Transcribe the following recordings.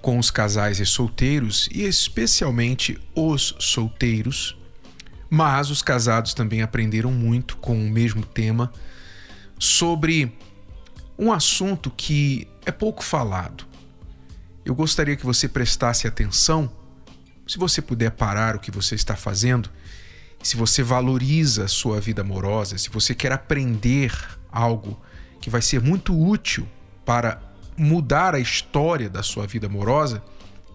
com os casais e solteiros, e especialmente os solteiros, mas os casados também aprenderam muito com o mesmo tema sobre um assunto que é pouco falado. Eu gostaria que você prestasse atenção, se você puder parar o que você está fazendo, se você valoriza a sua vida amorosa, se você quer aprender algo que vai ser muito útil para mudar a história da sua vida amorosa,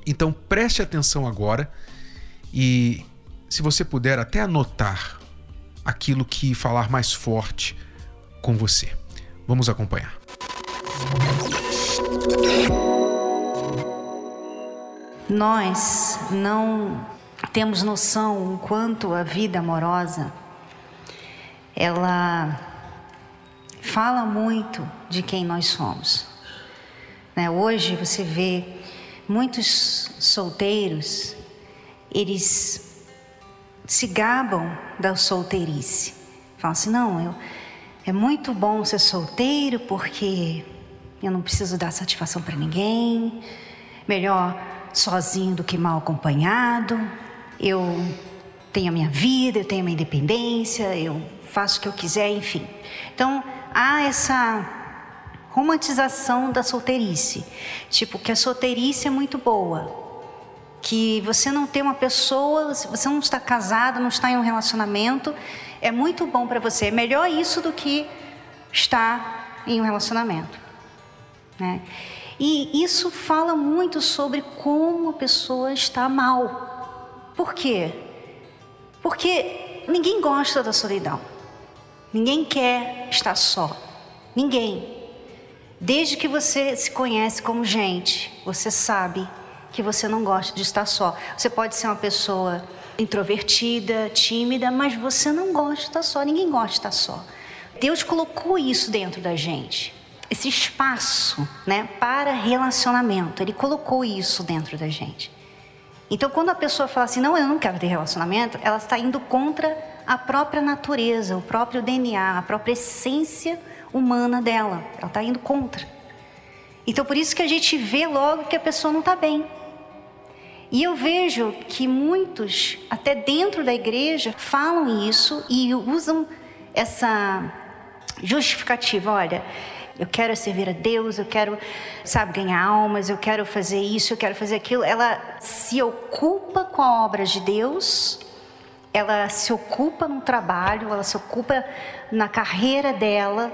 então preste atenção agora e, se você puder, até anotar aquilo que falar mais forte com você. Vamos acompanhar. Nós não temos noção o quanto a vida amorosa ela fala muito de quem nós somos. Né? Hoje você vê muitos solteiros, eles se gabam da solteirice. Falam assim: não, eu, é muito bom ser solteiro porque eu não preciso dar satisfação para ninguém, melhor sozinho do que mal acompanhado. Eu tenho a minha vida, eu tenho a minha independência, eu faço o que eu quiser, enfim. Então há essa romantização da solteirice. Tipo, que a solteirice é muito boa. Que você não tem uma pessoa, você não está casado, não está em um relacionamento, é muito bom para você. É melhor isso do que estar em um relacionamento. Né? E isso fala muito sobre como a pessoa está mal. Por quê? Porque ninguém gosta da solidão. Ninguém quer estar só. Ninguém. Desde que você se conhece como gente, você sabe que você não gosta de estar só. Você pode ser uma pessoa introvertida, tímida, mas você não gosta de estar só. Ninguém gosta de estar só. Deus colocou isso dentro da gente. Esse espaço, né, para relacionamento. Ele colocou isso dentro da gente. Então, quando a pessoa fala assim, não, eu não quero ter relacionamento, ela está indo contra a própria natureza, o próprio DNA, a própria essência humana dela. Ela está indo contra. Então, por isso que a gente vê logo que a pessoa não está bem. E eu vejo que muitos, até dentro da igreja, falam isso e usam essa justificativa. Olha, eu quero servir a Deus, eu quero, sabe, ganhar almas, eu quero fazer isso, eu quero fazer aquilo. Ela se ocupa com a obra de Deus, ela se ocupa no trabalho, ela se ocupa na carreira dela,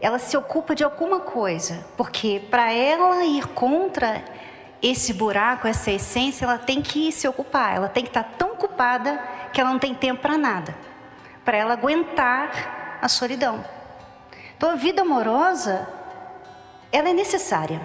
ela se ocupa de alguma coisa, porque para ela ir contra esse buraco, essa essência, ela tem que se ocupar, ela tem que estar tão ocupada que ela não tem tempo para nada, para ela aguentar a solidão. Então a vida amorosa, ela é necessária.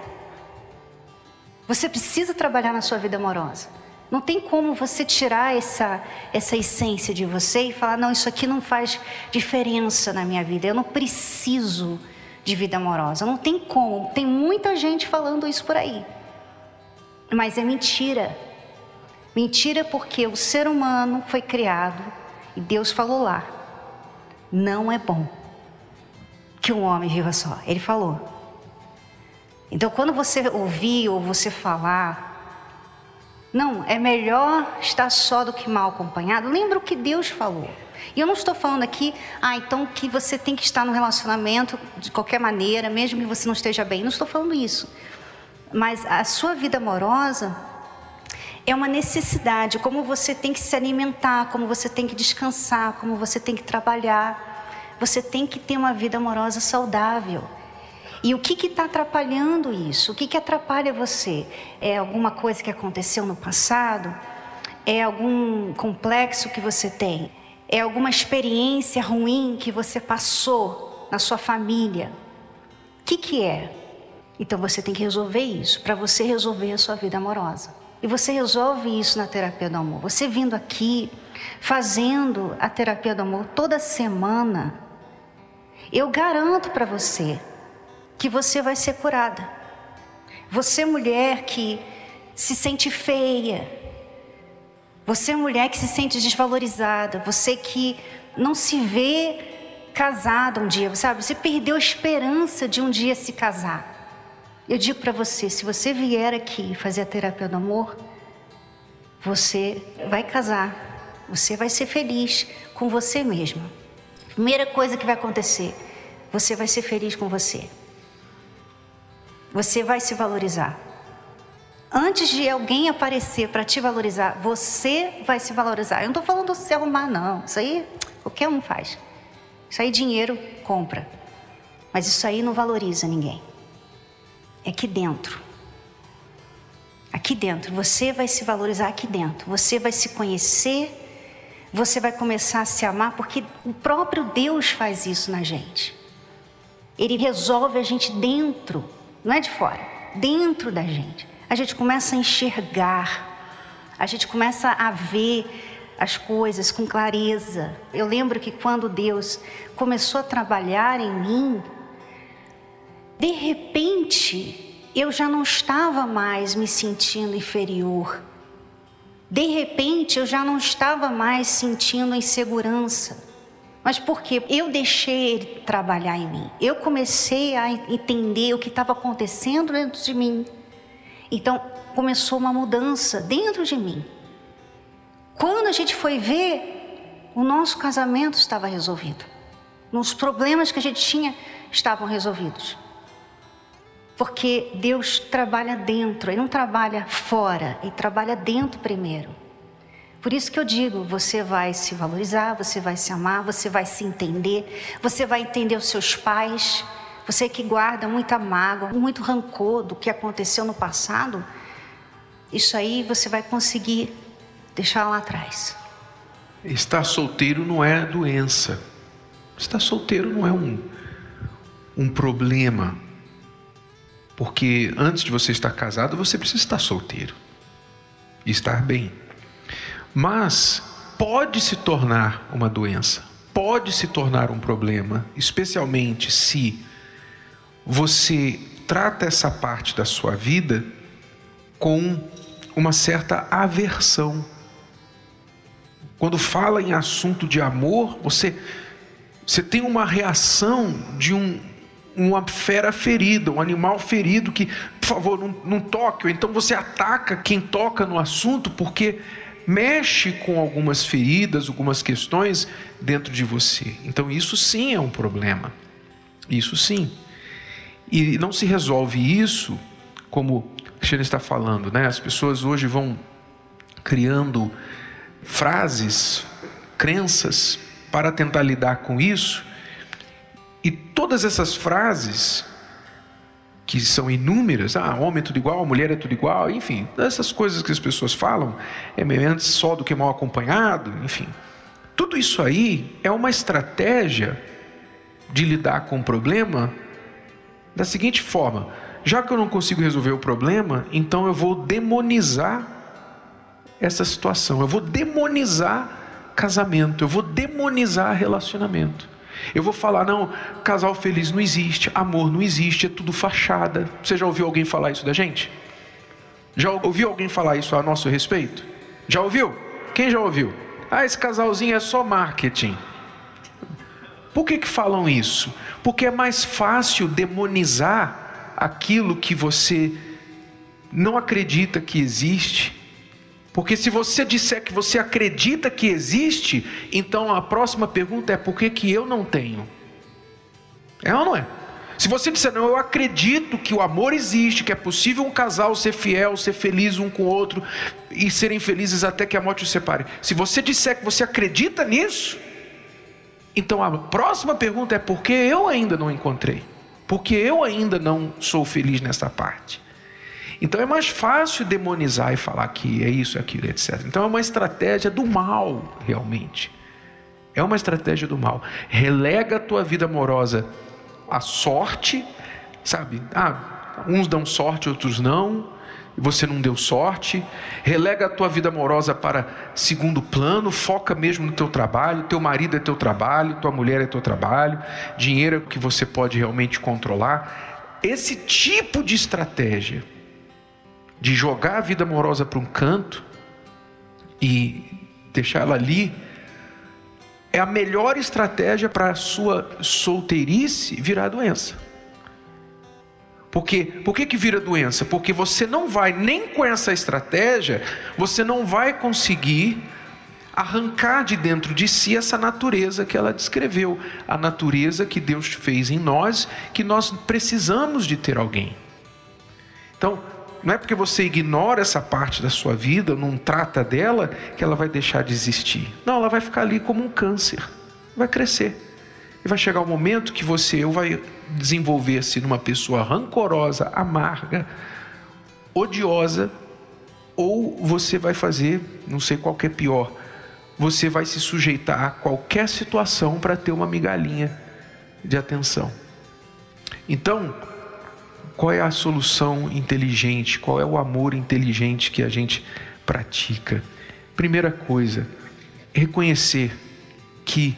Você precisa trabalhar na sua vida amorosa. Não tem como você tirar essa, essa essência de você e falar: não, isso aqui não faz diferença na minha vida, eu não preciso de vida amorosa. Não tem como. Tem muita gente falando isso por aí. Mas é mentira. Mentira porque o ser humano foi criado e Deus falou lá: não é bom que um homem viva só. Ele falou. Então, quando você ouvir ou você falar não, é melhor estar só do que mal acompanhado. Lembra o que Deus falou. E eu não estou falando aqui, ah, então que você tem que estar no relacionamento de qualquer maneira, mesmo que você não esteja bem. Não estou falando isso. Mas a sua vida amorosa é uma necessidade, como você tem que se alimentar, como você tem que descansar, como você tem que trabalhar. Você tem que ter uma vida amorosa saudável. E o que está atrapalhando isso? O que, que atrapalha você? É alguma coisa que aconteceu no passado? É algum complexo que você tem? É alguma experiência ruim que você passou na sua família? O que, que é? Então você tem que resolver isso para você resolver a sua vida amorosa. E você resolve isso na terapia do amor. Você vindo aqui, fazendo a terapia do amor toda semana, eu garanto para você que você vai ser curada. Você, mulher que se sente feia, você, mulher que se sente desvalorizada, você que não se vê casada um dia, sabe? Você perdeu a esperança de um dia se casar. Eu digo para você, se você vier aqui fazer a terapia do amor, você vai casar. Você vai ser feliz com você mesma. Primeira coisa que vai acontecer, você vai ser feliz com você. Você vai se valorizar. Antes de alguém aparecer para te valorizar, você vai se valorizar. Eu não estou falando se arrumar, não. Isso aí qualquer um faz. Isso aí dinheiro compra. Mas isso aí não valoriza ninguém. É aqui dentro. Aqui dentro. Você vai se valorizar aqui dentro. Você vai se conhecer. Você vai começar a se amar, porque o próprio Deus faz isso na gente. Ele resolve a gente dentro, não é de fora, dentro da gente. A gente começa a enxergar, a gente começa a ver as coisas com clareza. Eu lembro que quando Deus começou a trabalhar em mim, de repente, eu já não estava mais me sentindo inferior. De repente, eu já não estava mais sentindo insegurança. Mas porque eu deixei ele trabalhar em mim. Eu comecei a entender o que estava acontecendo dentro de mim. Então, começou uma mudança dentro de mim. Quando a gente foi ver, o nosso casamento estava resolvido. Os problemas que a gente tinha estavam resolvidos. Porque Deus trabalha dentro, Ele não trabalha fora, Ele trabalha dentro primeiro. Por isso que eu digo: você vai se valorizar, você vai se amar, você vai se entender, você vai entender os seus pais. Você que guarda muita mágoa, muito rancor do que aconteceu no passado, isso aí você vai conseguir deixar lá atrás. Estar solteiro não é doença. Estar solteiro não é um, um problema porque antes de você estar casado, você precisa estar solteiro e estar bem. Mas pode se tornar uma doença, pode se tornar um problema, especialmente se você trata essa parte da sua vida com uma certa aversão. Quando fala em assunto de amor, você, você tem uma reação de um, uma fera ferida, um animal ferido que, por favor, não, não toque, então você ataca quem toca no assunto porque mexe com algumas feridas, algumas questões dentro de você. Então isso sim é um problema. Isso sim. E não se resolve isso como a Cristiane está falando, né? As pessoas hoje vão criando frases, crenças para tentar lidar com isso e todas essas frases, que são inúmeras, ah, homem é tudo igual, mulher é tudo igual, enfim, essas coisas que as pessoas falam, é menos só do que mal acompanhado, enfim. Tudo isso aí é uma estratégia de lidar com o problema da seguinte forma: já que eu não consigo resolver o problema, então eu vou demonizar essa situação, eu vou demonizar casamento, eu vou demonizar relacionamento. Eu vou falar, não, casal feliz não existe, amor não existe, é tudo fachada. Você já ouviu alguém falar isso da gente? Já ouviu alguém falar isso a nosso respeito? Já ouviu? Quem já ouviu? Ah, esse casalzinho é só marketing. Por que, que falam isso? Porque é mais fácil demonizar aquilo que você não acredita que existe porque se você disser que você acredita que existe, então a próxima pergunta é por que, que eu não tenho? É ou não é? Se você disser, não, eu acredito que o amor existe, que é possível um casal ser fiel, ser feliz um com o outro e serem felizes até que a morte os separe. Se você disser que você acredita nisso, então a próxima pergunta é por que eu ainda não encontrei? Porque eu ainda não sou feliz nessa parte. Então é mais fácil demonizar e falar que é isso, é aquilo, etc. Então é uma estratégia do mal, realmente. É uma estratégia do mal. Relega a tua vida amorosa à sorte, sabe? Ah, uns dão sorte, outros não. você não deu sorte, relega a tua vida amorosa para segundo plano, foca mesmo no teu trabalho, teu marido é teu trabalho, tua mulher é teu trabalho, dinheiro é o que você pode realmente controlar. Esse tipo de estratégia de jogar a vida amorosa para um canto e deixar ela ali é a melhor estratégia para a sua solteirice virar doença. Porque, por que, que vira doença? Porque você não vai, nem com essa estratégia, você não vai conseguir arrancar de dentro de si essa natureza que ela descreveu, a natureza que Deus fez em nós, que nós precisamos de ter alguém. Então, não é porque você ignora essa parte da sua vida, não trata dela, que ela vai deixar de existir. Não, ela vai ficar ali como um câncer, vai crescer. E vai chegar um momento que você ou vai desenvolver-se numa pessoa rancorosa, amarga, odiosa, ou você vai fazer, não sei qual que é pior, você vai se sujeitar a qualquer situação para ter uma migalhinha de atenção. Então, qual é a solução inteligente? Qual é o amor inteligente que a gente pratica? Primeira coisa, reconhecer que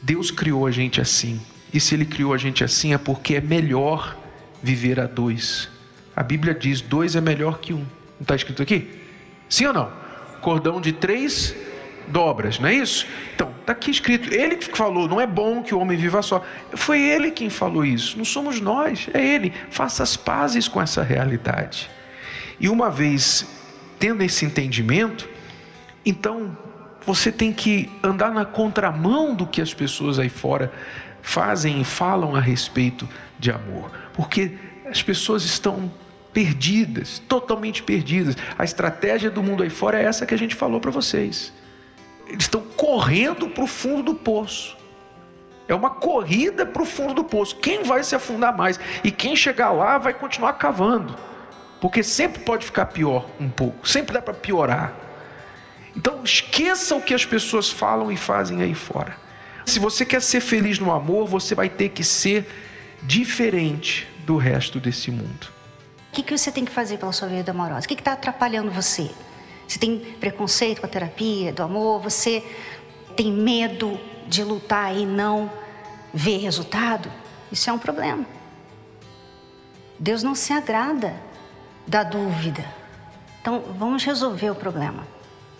Deus criou a gente assim. E se Ele criou a gente assim é porque é melhor viver a dois. A Bíblia diz: dois é melhor que um. Não está escrito aqui? Sim ou não? Cordão de três dobras, não é isso? Então, está aqui escrito. Ele que falou: não é bom que o homem viva só. Foi ele quem falou isso. Não somos nós, é ele. Faça as pazes com essa realidade. E uma vez tendo esse entendimento, então você tem que andar na contramão do que as pessoas aí fora fazem e falam a respeito de amor, porque as pessoas estão perdidas, totalmente perdidas. A estratégia do mundo aí fora é essa que a gente falou para vocês. Eles estão correndo para o fundo do poço. É uma corrida para o fundo do poço. Quem vai se afundar mais? E quem chegar lá vai continuar cavando. Porque sempre pode ficar pior um pouco, sempre dá para piorar. Então esqueça o que as pessoas falam e fazem aí fora. Se você quer ser feliz no amor, você vai ter que ser diferente do resto desse mundo. O que, que você tem que fazer pela sua vida amorosa? O que está atrapalhando você? Você tem preconceito com a terapia do amor? Você tem medo de lutar e não ver resultado? Isso é um problema. Deus não se agrada da dúvida. Então, vamos resolver o problema.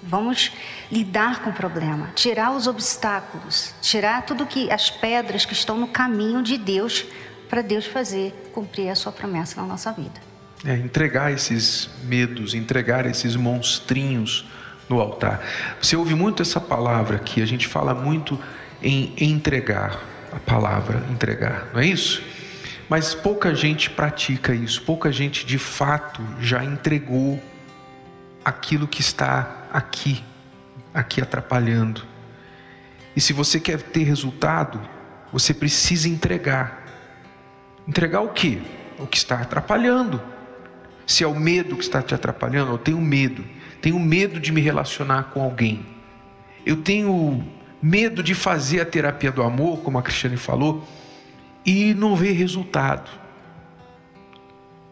Vamos lidar com o problema, tirar os obstáculos, tirar tudo que as pedras que estão no caminho de Deus para Deus fazer cumprir a sua promessa na nossa vida. É, entregar esses medos, entregar esses monstrinhos no altar. Você ouve muito essa palavra aqui, a gente fala muito em entregar a palavra entregar, não é isso? Mas pouca gente pratica isso, pouca gente de fato já entregou aquilo que está aqui, aqui atrapalhando. E se você quer ter resultado, você precisa entregar. Entregar o que? O que está atrapalhando. Se é o medo que está te atrapalhando, eu tenho medo. Tenho medo de me relacionar com alguém. Eu tenho medo de fazer a terapia do amor, como a Cristiane falou, e não ver resultado.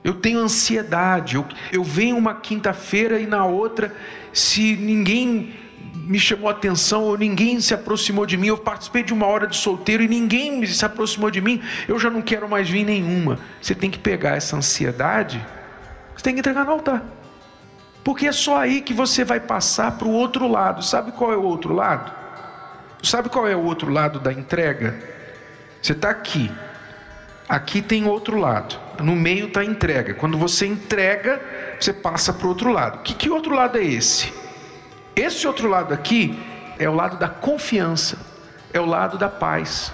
Eu tenho ansiedade. Eu, eu venho uma quinta-feira e na outra, se ninguém me chamou atenção ou ninguém se aproximou de mim, eu participei de uma hora de solteiro e ninguém se aproximou de mim, eu já não quero mais vir nenhuma. Você tem que pegar essa ansiedade, você tem que entregar no altar. Porque é só aí que você vai passar para o outro lado. Sabe qual é o outro lado? Sabe qual é o outro lado da entrega? Você está aqui, Aqui tem outro lado. No meio está a entrega. Quando você entrega, você passa para o outro lado. Que, que outro lado é esse? Esse outro lado aqui é o lado da confiança, é o lado da paz.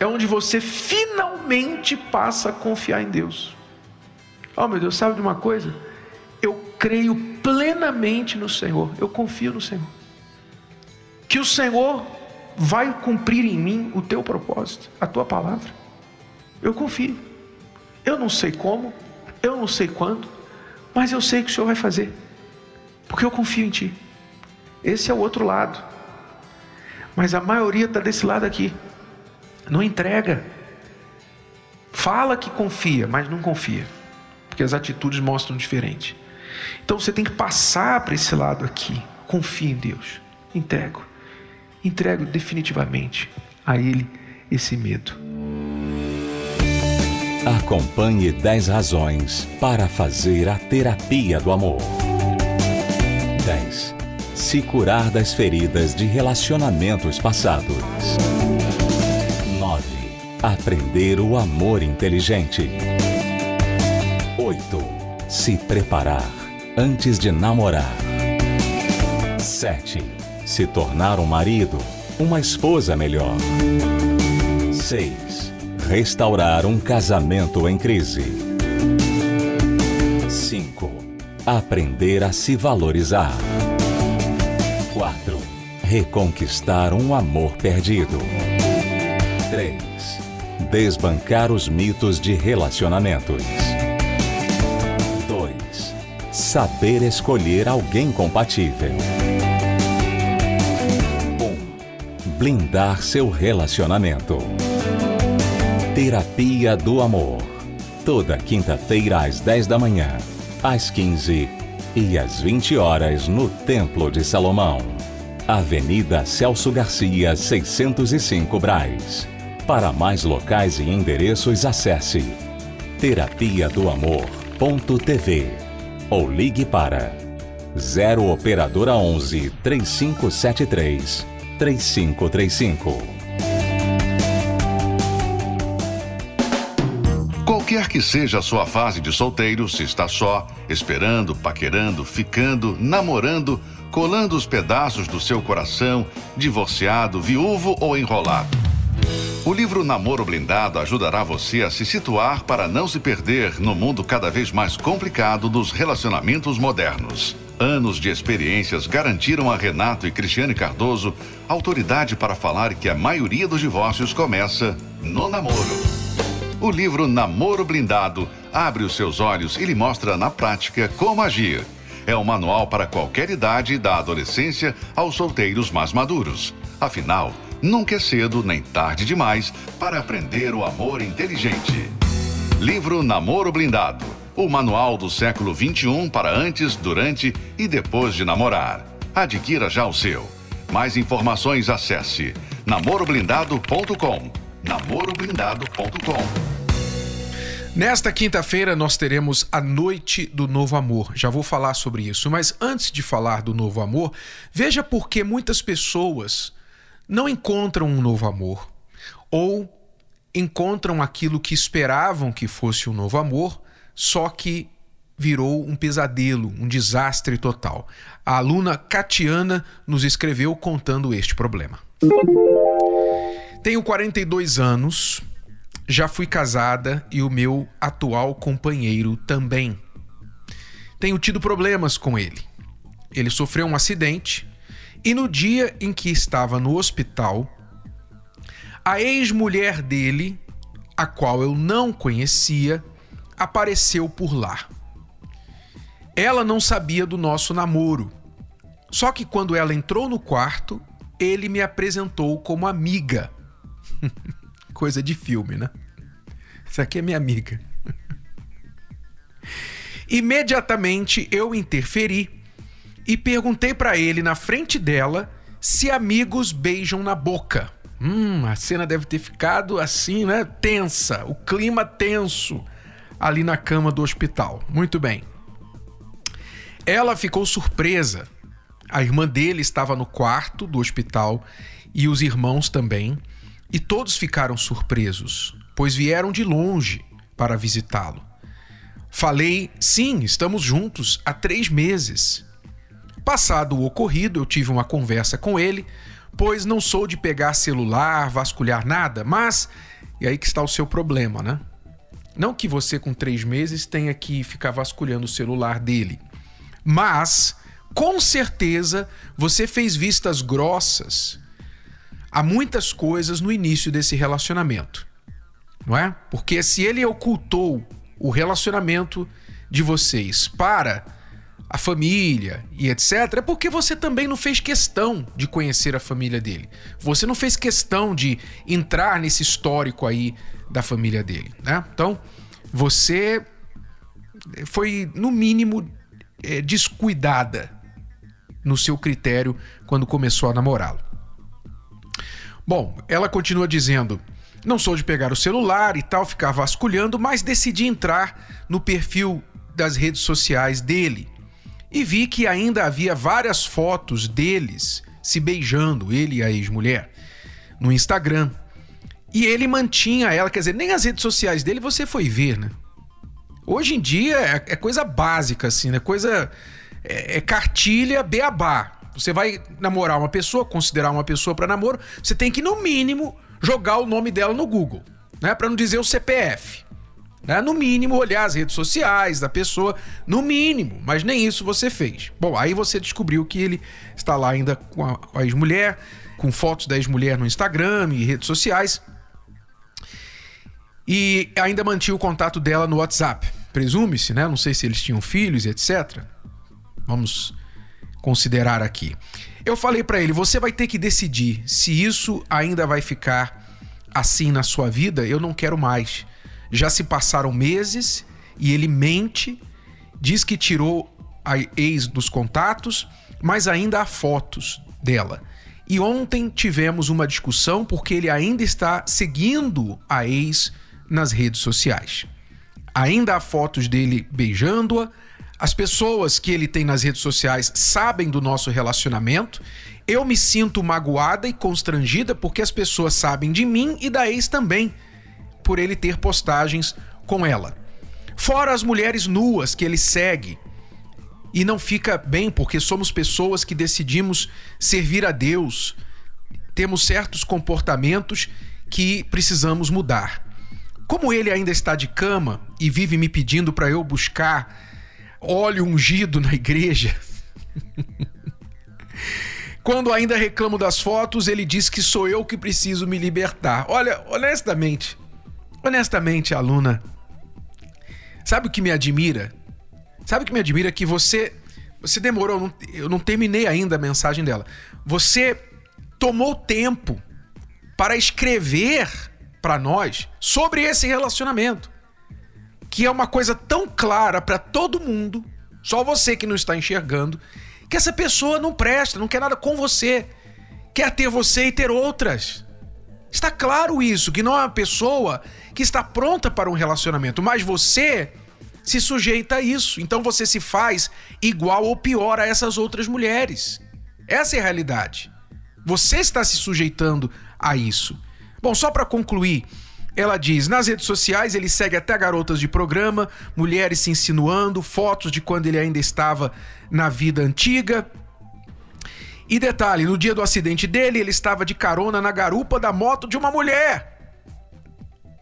É onde você finalmente passa a confiar em Deus. Oh meu Deus, sabe de uma coisa? Eu creio plenamente no Senhor, eu confio no Senhor. Que o Senhor vai cumprir em mim o teu propósito, a tua palavra. Eu confio. Eu não sei como, eu não sei quando, mas eu sei que o Senhor vai fazer, porque eu confio em Ti. Esse é o outro lado. Mas a maioria está desse lado aqui. Não entrega. Fala que confia, mas não confia. Porque as atitudes mostram diferente. Então você tem que passar para esse lado aqui. Confie em Deus. Entrego. Entrego definitivamente a Ele esse medo. Acompanhe 10 razões para fazer a terapia do amor. 10. Se curar das feridas de relacionamentos passados. 9. Aprender o amor inteligente. 8. Se preparar antes de namorar. 7. Se tornar um marido, uma esposa melhor. 6. Restaurar um casamento em crise. 5. Aprender a se valorizar. 4. Reconquistar um amor perdido. 3. Desbancar os mitos de relacionamentos. 2. Saber escolher alguém compatível. 1. Blindar seu relacionamento. Terapia do Amor. Toda quinta-feira às 10 da manhã, às 15 e às 20 horas no Templo de Salomão. Avenida Celso Garcia, 605 Braz. Para mais locais e endereços, acesse terapia do amor.tv ou ligue para 0 operadora 11 3573 3535. Qualquer que seja a sua fase de solteiro, se está só, esperando, paquerando, ficando, namorando, colando os pedaços do seu coração, divorciado, viúvo ou enrolado. O livro Namoro Blindado ajudará você a se situar para não se perder no mundo cada vez mais complicado dos relacionamentos modernos. Anos de experiências garantiram a Renato e Cristiane Cardoso autoridade para falar que a maioria dos divórcios começa no namoro. O livro Namoro Blindado abre os seus olhos e lhe mostra na prática como agir. É um manual para qualquer idade, da adolescência aos solteiros mais maduros. Afinal, nunca é cedo nem tarde demais para aprender o amor inteligente. Livro Namoro Blindado o manual do século 21 para antes, durante e depois de namorar. Adquira já o seu. Mais informações acesse namoroblindado.com namoroblindado.com. Nesta quinta-feira nós teremos a Noite do Novo Amor. Já vou falar sobre isso, mas antes de falar do novo amor, veja por que muitas pessoas não encontram um novo amor ou encontram aquilo que esperavam que fosse um novo amor, só que virou um pesadelo, um desastre total. A aluna Catiana nos escreveu contando este problema. Tenho 42 anos, já fui casada e o meu atual companheiro também. Tenho tido problemas com ele. Ele sofreu um acidente e no dia em que estava no hospital, a ex-mulher dele, a qual eu não conhecia, apareceu por lá. Ela não sabia do nosso namoro. Só que quando ela entrou no quarto, ele me apresentou como amiga. Coisa de filme, né? Essa aqui é minha amiga. Imediatamente eu interferi e perguntei para ele na frente dela se amigos beijam na boca. Hum, a cena deve ter ficado assim, né? Tensa, o clima tenso ali na cama do hospital. Muito bem. Ela ficou surpresa. A irmã dele estava no quarto do hospital e os irmãos também. E todos ficaram surpresos, pois vieram de longe para visitá-lo. Falei, sim, estamos juntos há três meses. Passado o ocorrido, eu tive uma conversa com ele, pois não sou de pegar celular, vasculhar nada, mas. E aí que está o seu problema, né? Não que você, com três meses, tenha que ficar vasculhando o celular dele, mas com certeza você fez vistas grossas há muitas coisas no início desse relacionamento, não é? Porque se ele ocultou o relacionamento de vocês para a família e etc, é porque você também não fez questão de conhecer a família dele. Você não fez questão de entrar nesse histórico aí da família dele, né? Então, você foi, no mínimo, é, descuidada no seu critério quando começou a namorá-lo. Bom, ela continua dizendo: não sou de pegar o celular e tal, ficar vasculhando, mas decidi entrar no perfil das redes sociais dele e vi que ainda havia várias fotos deles se beijando, ele e a ex-mulher, no Instagram. E ele mantinha ela, quer dizer, nem as redes sociais dele você foi ver, né? Hoje em dia é, é coisa básica, assim, né? Coisa. É, é cartilha beabá. Você vai namorar uma pessoa, considerar uma pessoa para namoro, você tem que, no mínimo, jogar o nome dela no Google, né? Para não dizer o CPF. Né? No mínimo, olhar as redes sociais da pessoa, no mínimo, mas nem isso você fez. Bom, aí você descobriu que ele está lá ainda com a, a ex-mulher, com fotos da ex-mulher no Instagram e redes sociais. E ainda mantinha o contato dela no WhatsApp. Presume-se, né? Não sei se eles tinham filhos etc. Vamos considerar aqui. Eu falei para ele: você vai ter que decidir se isso ainda vai ficar assim na sua vida. Eu não quero mais. Já se passaram meses e ele mente, diz que tirou a ex dos contatos, mas ainda há fotos dela. E ontem tivemos uma discussão porque ele ainda está seguindo a ex nas redes sociais. Ainda há fotos dele beijando-a. As pessoas que ele tem nas redes sociais sabem do nosso relacionamento. Eu me sinto magoada e constrangida porque as pessoas sabem de mim e da ex também, por ele ter postagens com ela. Fora as mulheres nuas que ele segue. E não fica bem porque somos pessoas que decidimos servir a Deus. Temos certos comportamentos que precisamos mudar. Como ele ainda está de cama e vive me pedindo para eu buscar óleo ungido na igreja. Quando ainda reclamo das fotos, ele diz que sou eu que preciso me libertar. Olha, honestamente, honestamente, aluna, sabe o que me admira? Sabe o que me admira? Que você, você demorou, eu não terminei ainda a mensagem dela. Você tomou tempo para escrever para nós sobre esse relacionamento. Que é uma coisa tão clara para todo mundo, só você que não está enxergando, que essa pessoa não presta, não quer nada com você, quer ter você e ter outras. Está claro isso, que não é uma pessoa que está pronta para um relacionamento, mas você se sujeita a isso. Então você se faz igual ou pior a essas outras mulheres. Essa é a realidade. Você está se sujeitando a isso. Bom, só para concluir, ela diz: nas redes sociais ele segue até garotas de programa, mulheres se insinuando, fotos de quando ele ainda estava na vida antiga. E detalhe: no dia do acidente dele, ele estava de carona na garupa da moto de uma mulher.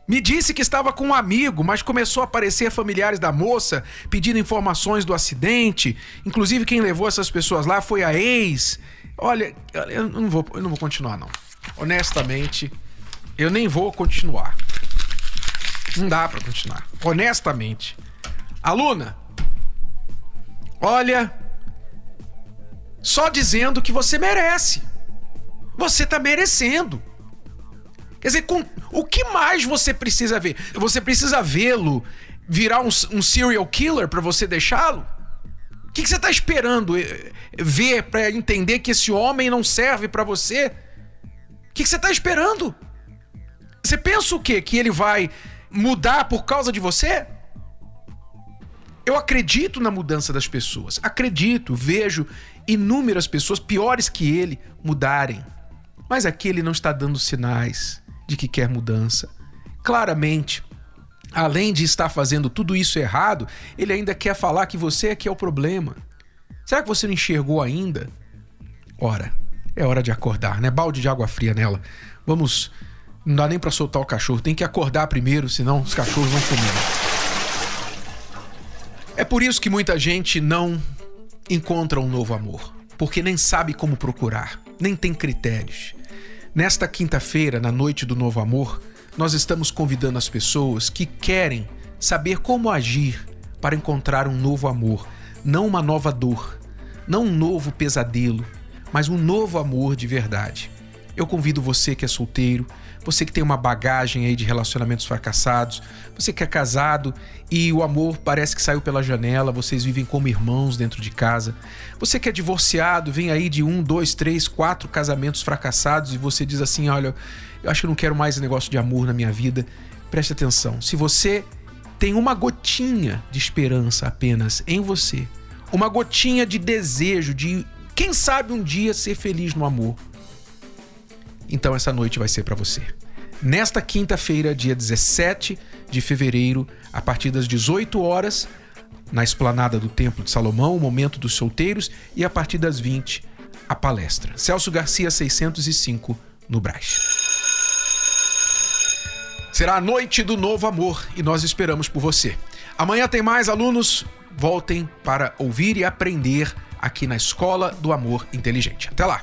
Me disse que estava com um amigo, mas começou a aparecer familiares da moça pedindo informações do acidente. Inclusive, quem levou essas pessoas lá foi a ex. Olha, eu não vou, eu não vou continuar, não. Honestamente, eu nem vou continuar. Não dá para continuar. Honestamente. Aluna, olha, só dizendo que você merece. Você tá merecendo. Quer dizer, com, o que mais você precisa ver? Você precisa vê-lo virar um, um, serial killer para você deixá-lo? O que, que, você tá esperando eh, ver para entender que esse homem não serve para você? O que, que você tá esperando? Você pensa o quê? Que ele vai mudar por causa de você? Eu acredito na mudança das pessoas. Acredito, vejo inúmeras pessoas piores que ele mudarem. Mas aqui ele não está dando sinais de que quer mudança. Claramente, além de estar fazendo tudo isso errado, ele ainda quer falar que você é que é o problema. Será que você não enxergou ainda? Ora, é hora de acordar, né? Balde de água fria nela. Vamos não dá nem para soltar o cachorro, tem que acordar primeiro, senão os cachorros vão comer. É por isso que muita gente não encontra um novo amor, porque nem sabe como procurar, nem tem critérios. Nesta quinta-feira, na noite do novo amor, nós estamos convidando as pessoas que querem saber como agir para encontrar um novo amor, não uma nova dor, não um novo pesadelo, mas um novo amor de verdade. Eu convido você que é solteiro, você que tem uma bagagem aí de relacionamentos fracassados, você que é casado e o amor parece que saiu pela janela, vocês vivem como irmãos dentro de casa. Você que é divorciado, vem aí de um, dois, três, quatro casamentos fracassados e você diz assim: olha, eu acho que não quero mais negócio de amor na minha vida. Preste atenção. Se você tem uma gotinha de esperança apenas em você, uma gotinha de desejo de, quem sabe, um dia ser feliz no amor então essa noite vai ser para você. Nesta quinta-feira, dia 17 de fevereiro, a partir das 18 horas, na esplanada do Templo de Salomão, o momento dos solteiros, e a partir das 20, a palestra. Celso Garcia 605, no Brás. Será a noite do novo amor e nós esperamos por você. Amanhã tem mais alunos, voltem para ouvir e aprender aqui na Escola do Amor Inteligente. Até lá!